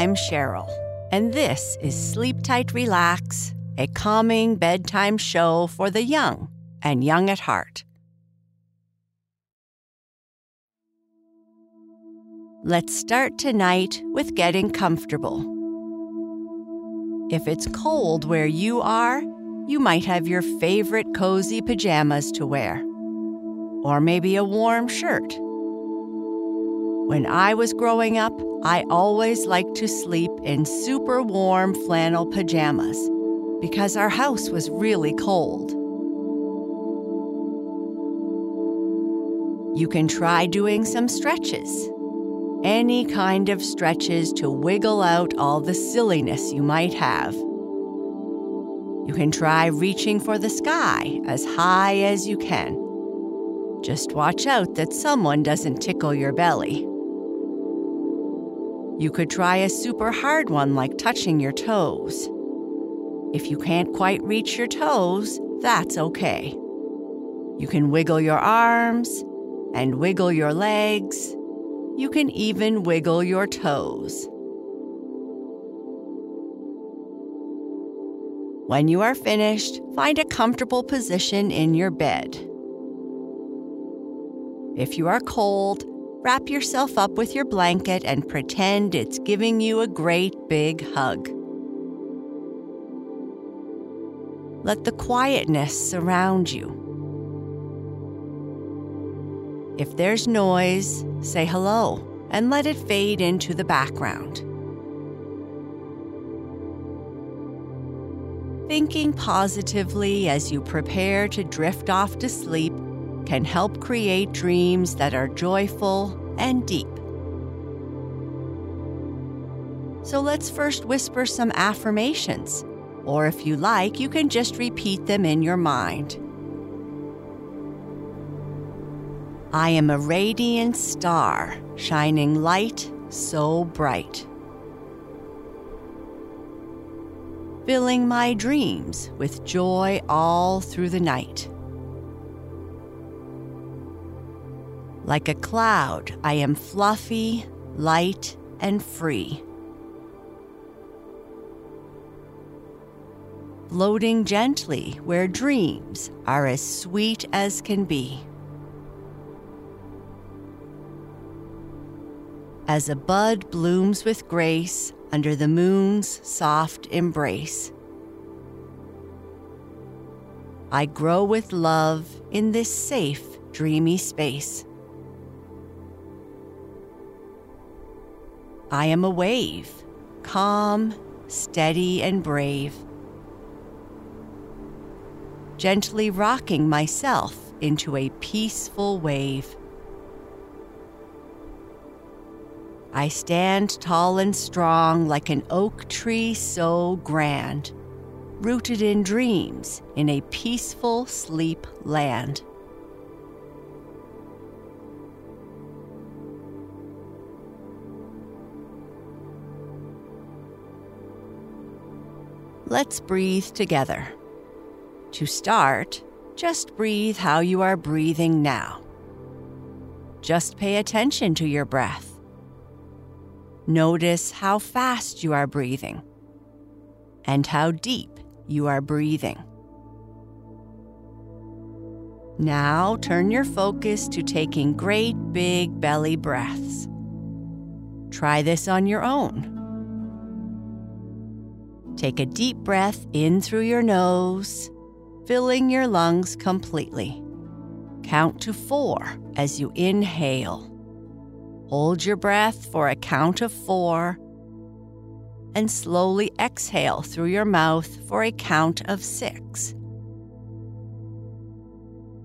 I'm Sheryl, and this is Sleep Tight Relax, a calming bedtime show for the young and young at heart. Let's start tonight with getting comfortable. If it's cold where you are, you might have your favorite cozy pajamas to wear, or maybe a warm shirt. When I was growing up, I always liked to sleep in super warm flannel pajamas because our house was really cold. You can try doing some stretches. Any kind of stretches to wiggle out all the silliness you might have. You can try reaching for the sky as high as you can. Just watch out that someone doesn't tickle your belly. You could try a super hard one like touching your toes. If you can't quite reach your toes, that's okay. You can wiggle your arms and wiggle your legs. You can even wiggle your toes. When you are finished, find a comfortable position in your bed. If you are cold, wrap yourself up with your blanket and pretend it's giving you a great big hug. Let the quietness surround you. If there's noise, say hello and let it fade into the background. Thinking positively as you prepare to drift off to sleep can help create dreams that are joyful and deep. So let's first whisper some affirmations, or if you like, you can just repeat them in your mind. I am a radiant star, shining light so bright. Filling my dreams with joy all through the night. Like a cloud, I am fluffy, light, and free. Floating gently where dreams are as sweet as can be. As a bud blooms with grace under the moon's soft embrace. I grow with love in this safe, dreamy space. I am a wave, calm, steady, and brave, gently rocking myself into a peaceful wave. I stand tall and strong like an oak tree so grand, rooted in dreams in a peaceful sleep land. Let's breathe together. To start, just breathe how you are breathing now. Just pay attention to your breath. Notice how fast you are breathing and how deep you are breathing. Now turn your focus to taking great big belly breaths. Try this on your own. Take a deep breath in through your nose, filling your lungs completely. Count to four as you inhale. Hold your breath for a count of four and slowly exhale through your mouth for a count of six.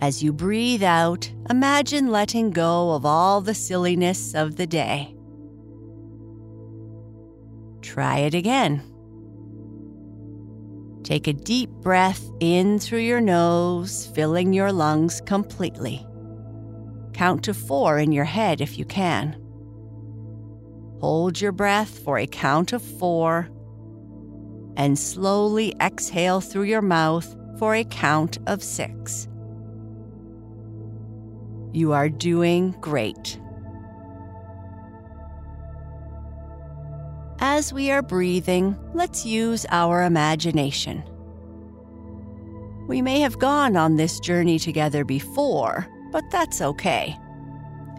As you breathe out, imagine letting go of all the silliness of the day. Try it again. Take a deep breath in through your nose, filling your lungs completely. Count to four in your head if you can. Hold your breath for a count of four and slowly exhale through your mouth for a count of six. You are doing great. As we are breathing, let's use our imagination. We may have gone on this journey together before, but that's okay.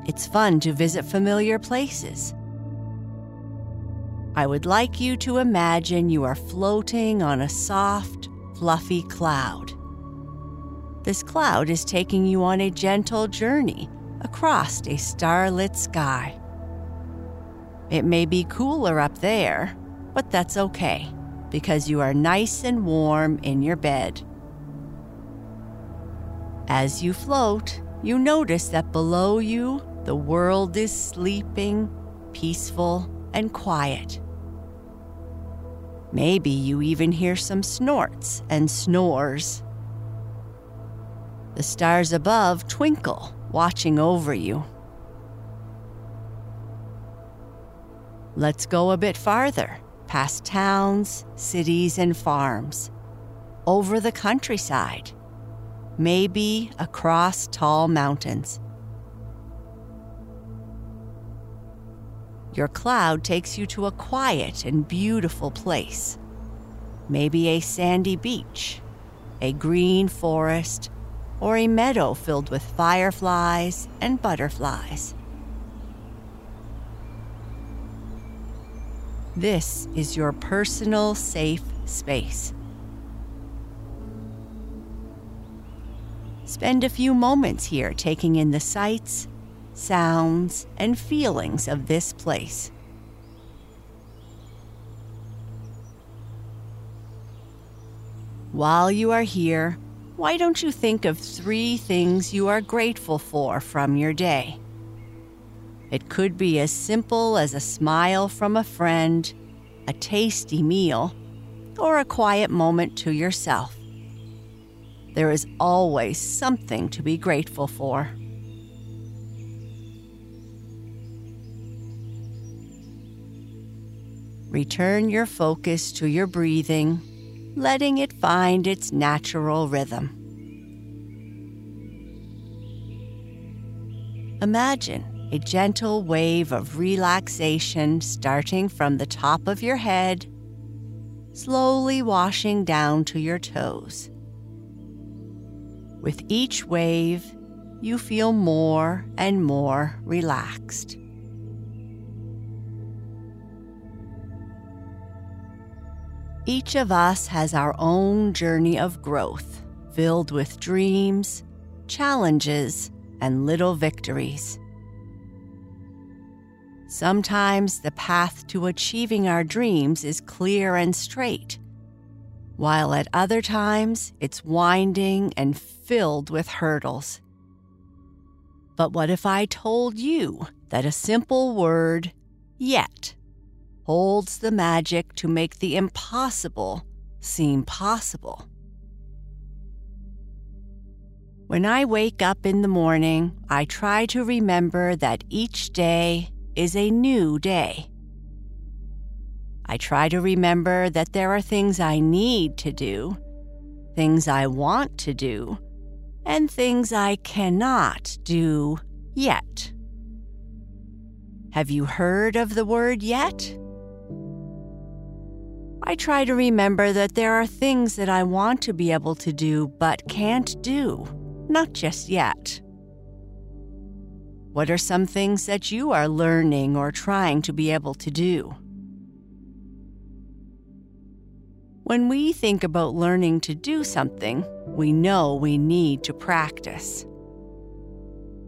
It's fun to visit familiar places. I would like you to imagine you are floating on a soft, fluffy cloud. This cloud is taking you on a gentle journey across a starlit sky. It may be cooler up there, but that's okay because you are nice and warm in your bed. As you float, you notice that below you, the world is sleeping, peaceful, and quiet. Maybe you even hear some snorts and snores. The stars above twinkle, watching over you. Let's go a bit farther, past towns, cities, and farms, over the countryside maybe across tall mountains. Your cloud takes you to a quiet and beautiful place. Maybe a sandy beach, a green forest, or a meadow filled with fireflies and butterflies. This is your personal safe space. Spend a few moments here taking in the sights, sounds, and feelings of this place. While you are here, why don't you think of three things you are grateful for from your day? It could be as simple as a smile from a friend, a tasty meal, or a quiet moment to yourself there is always something to be grateful for. Return your focus to your breathing, letting it find its natural rhythm. Imagine a gentle wave of relaxation starting from the top of your head, slowly washing down to your toes. With each wave, you feel more and more relaxed. Each of us has our own journey of growth, filled with dreams, challenges, and little victories. Sometimes the path to achieving our dreams is clear and straight, while at other times it's winding and filled with hurdles. But what if I told you that a simple word, yet, holds the magic to make the impossible seem possible? When I wake up in the morning, I try to remember that each day is a new day. I try to remember that there are things I need to do, things I want to do, and things I cannot do yet. Have you heard of the word yet? I try to remember that there are things that I want to be able to do but can't do, not just yet. What are some things that you are learning or trying to be able to do? When we think about learning to do something, we know we need to practice.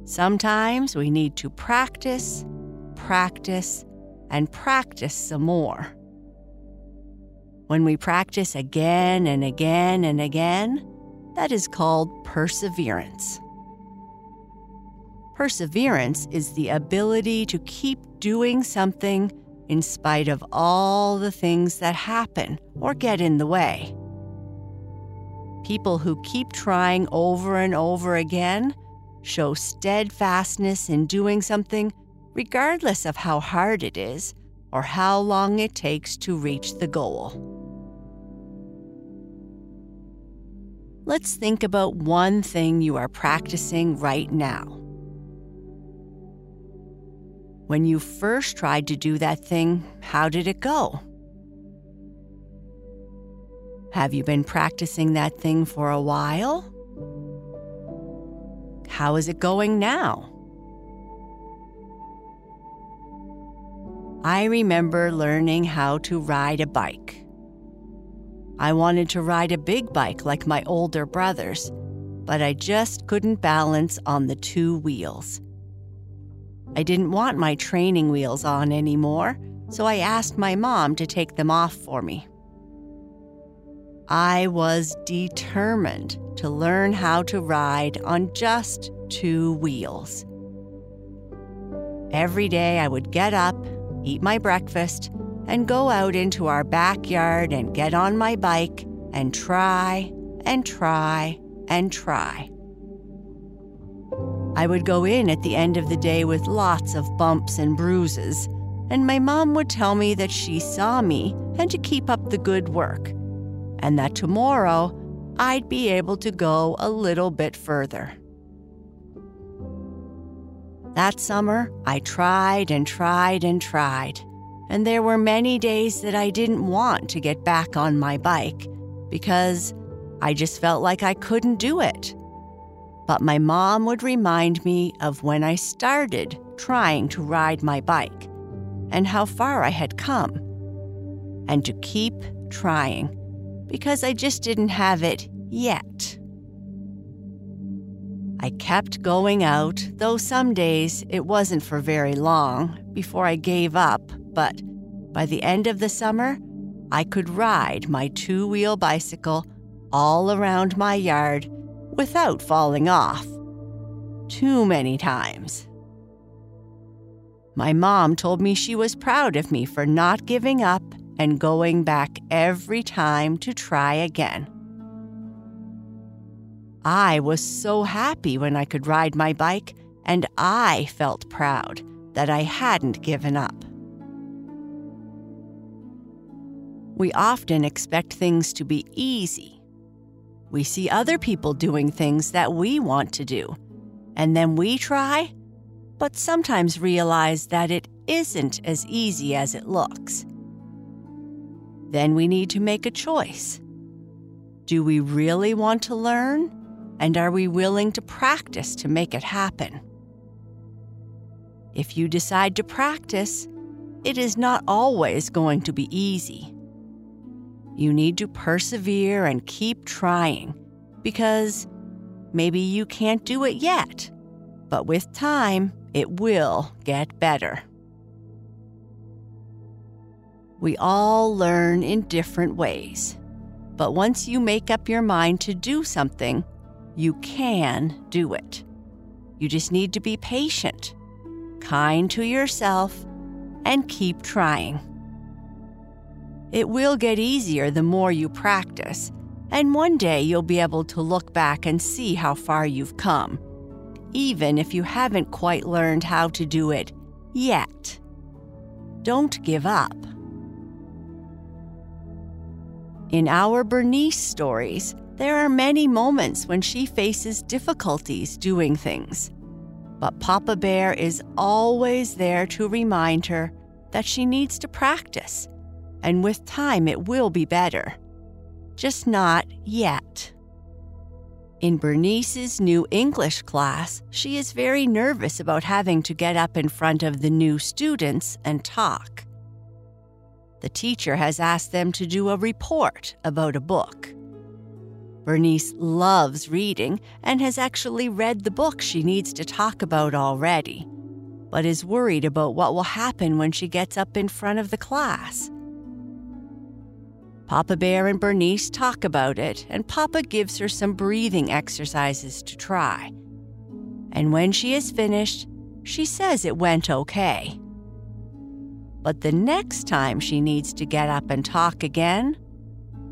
Sometimes we need to practice, practice, and practice some more. When we practice again and again and again, that is called perseverance. Perseverance is the ability to keep doing something in spite of all the things that happen or get in the way. People who keep trying over and over again show steadfastness in doing something regardless of how hard it is or how long it takes to reach the goal. Let's think about one thing you are practicing right now. When you first tried to do that thing, how did it go? Have you been practicing that thing for a while? How is it going now? I remember learning how to ride a bike. I wanted to ride a big bike like my older brothers, but I just couldn't balance on the two wheels. I didn't want my training wheels on anymore, so I asked my mom to take them off for me. I was determined to learn how to ride on just two wheels. Every day I would get up, eat my breakfast, and go out into our backyard and get on my bike and try and try and try. I would go in at the end of the day with lots of bumps and bruises, and my mom would tell me that she saw me and to keep up the good work, and that tomorrow I'd be able to go a little bit further. That summer, I tried and tried and tried, and there were many days that I didn't want to get back on my bike because I just felt like I couldn't do it. But my mom would remind me of when I started trying to ride my bike and how far I had come, and to keep trying because I just didn't have it yet. I kept going out, though some days it wasn't for very long before I gave up, but by the end of the summer, I could ride my two wheel bicycle all around my yard without falling off. Too many times. My mom told me she was proud of me for not giving up and going back every time to try again. I was so happy when I could ride my bike, and I felt proud that I hadn't given up. We often expect things to be easy we see other people doing things that we want to do, and then we try, but sometimes realize that it isn't as easy as it looks. Then we need to make a choice. Do we really want to learn? And are we willing to practice to make it happen? If you decide to practice, it is not always going to be easy. You need to persevere and keep trying because maybe you can't do it yet, but with time, it will get better. We all learn in different ways, but once you make up your mind to do something, you can do it. You just need to be patient, kind to yourself, and keep trying. It will get easier the more you practice, and one day you'll be able to look back and see how far you've come, even if you haven't quite learned how to do it yet. Don't give up. In our Bernice stories, there are many moments when she faces difficulties doing things. But Papa Bear is always there to remind her that she needs to practice and with time it will be better. Just not yet. In Bernice's new English class, she is very nervous about having to get up in front of the new students and talk. The teacher has asked them to do a report about a book. Bernice loves reading and has actually read the book she needs to talk about already, but is worried about what will happen when she gets up in front of the class. Papa Bear and Bernice talk about it, and Papa gives her some breathing exercises to try. And when she is finished, she says it went okay. But the next time she needs to get up and talk again,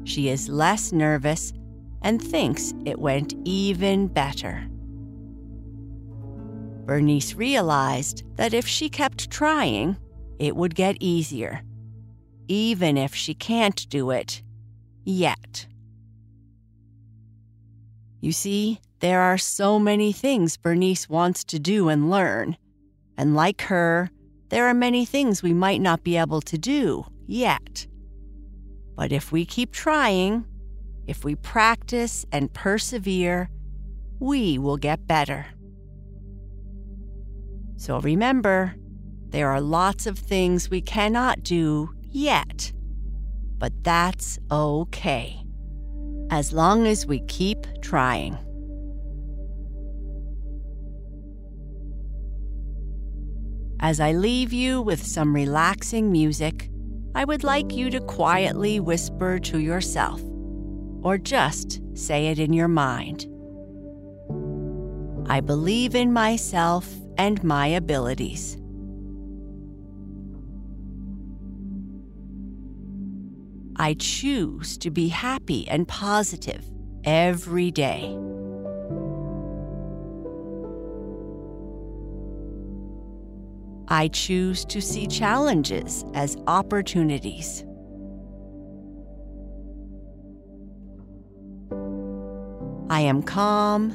she is less nervous and thinks it went even better. Bernice realized that if she kept trying, it would get easier even if she can't do it yet. You see, there are so many things Bernice wants to do and learn, and like her, there are many things we might not be able to do yet. But if we keep trying, if we practice and persevere, we will get better. So remember, there are lots of things we cannot do yet, but that's okay, as long as we keep trying. As I leave you with some relaxing music, I would like you to quietly whisper to yourself, or just say it in your mind. I believe in myself and my abilities. I choose to be happy and positive every day. I choose to see challenges as opportunities. I am calm,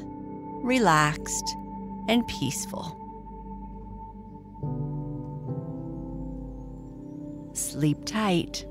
relaxed, and peaceful. Sleep tight.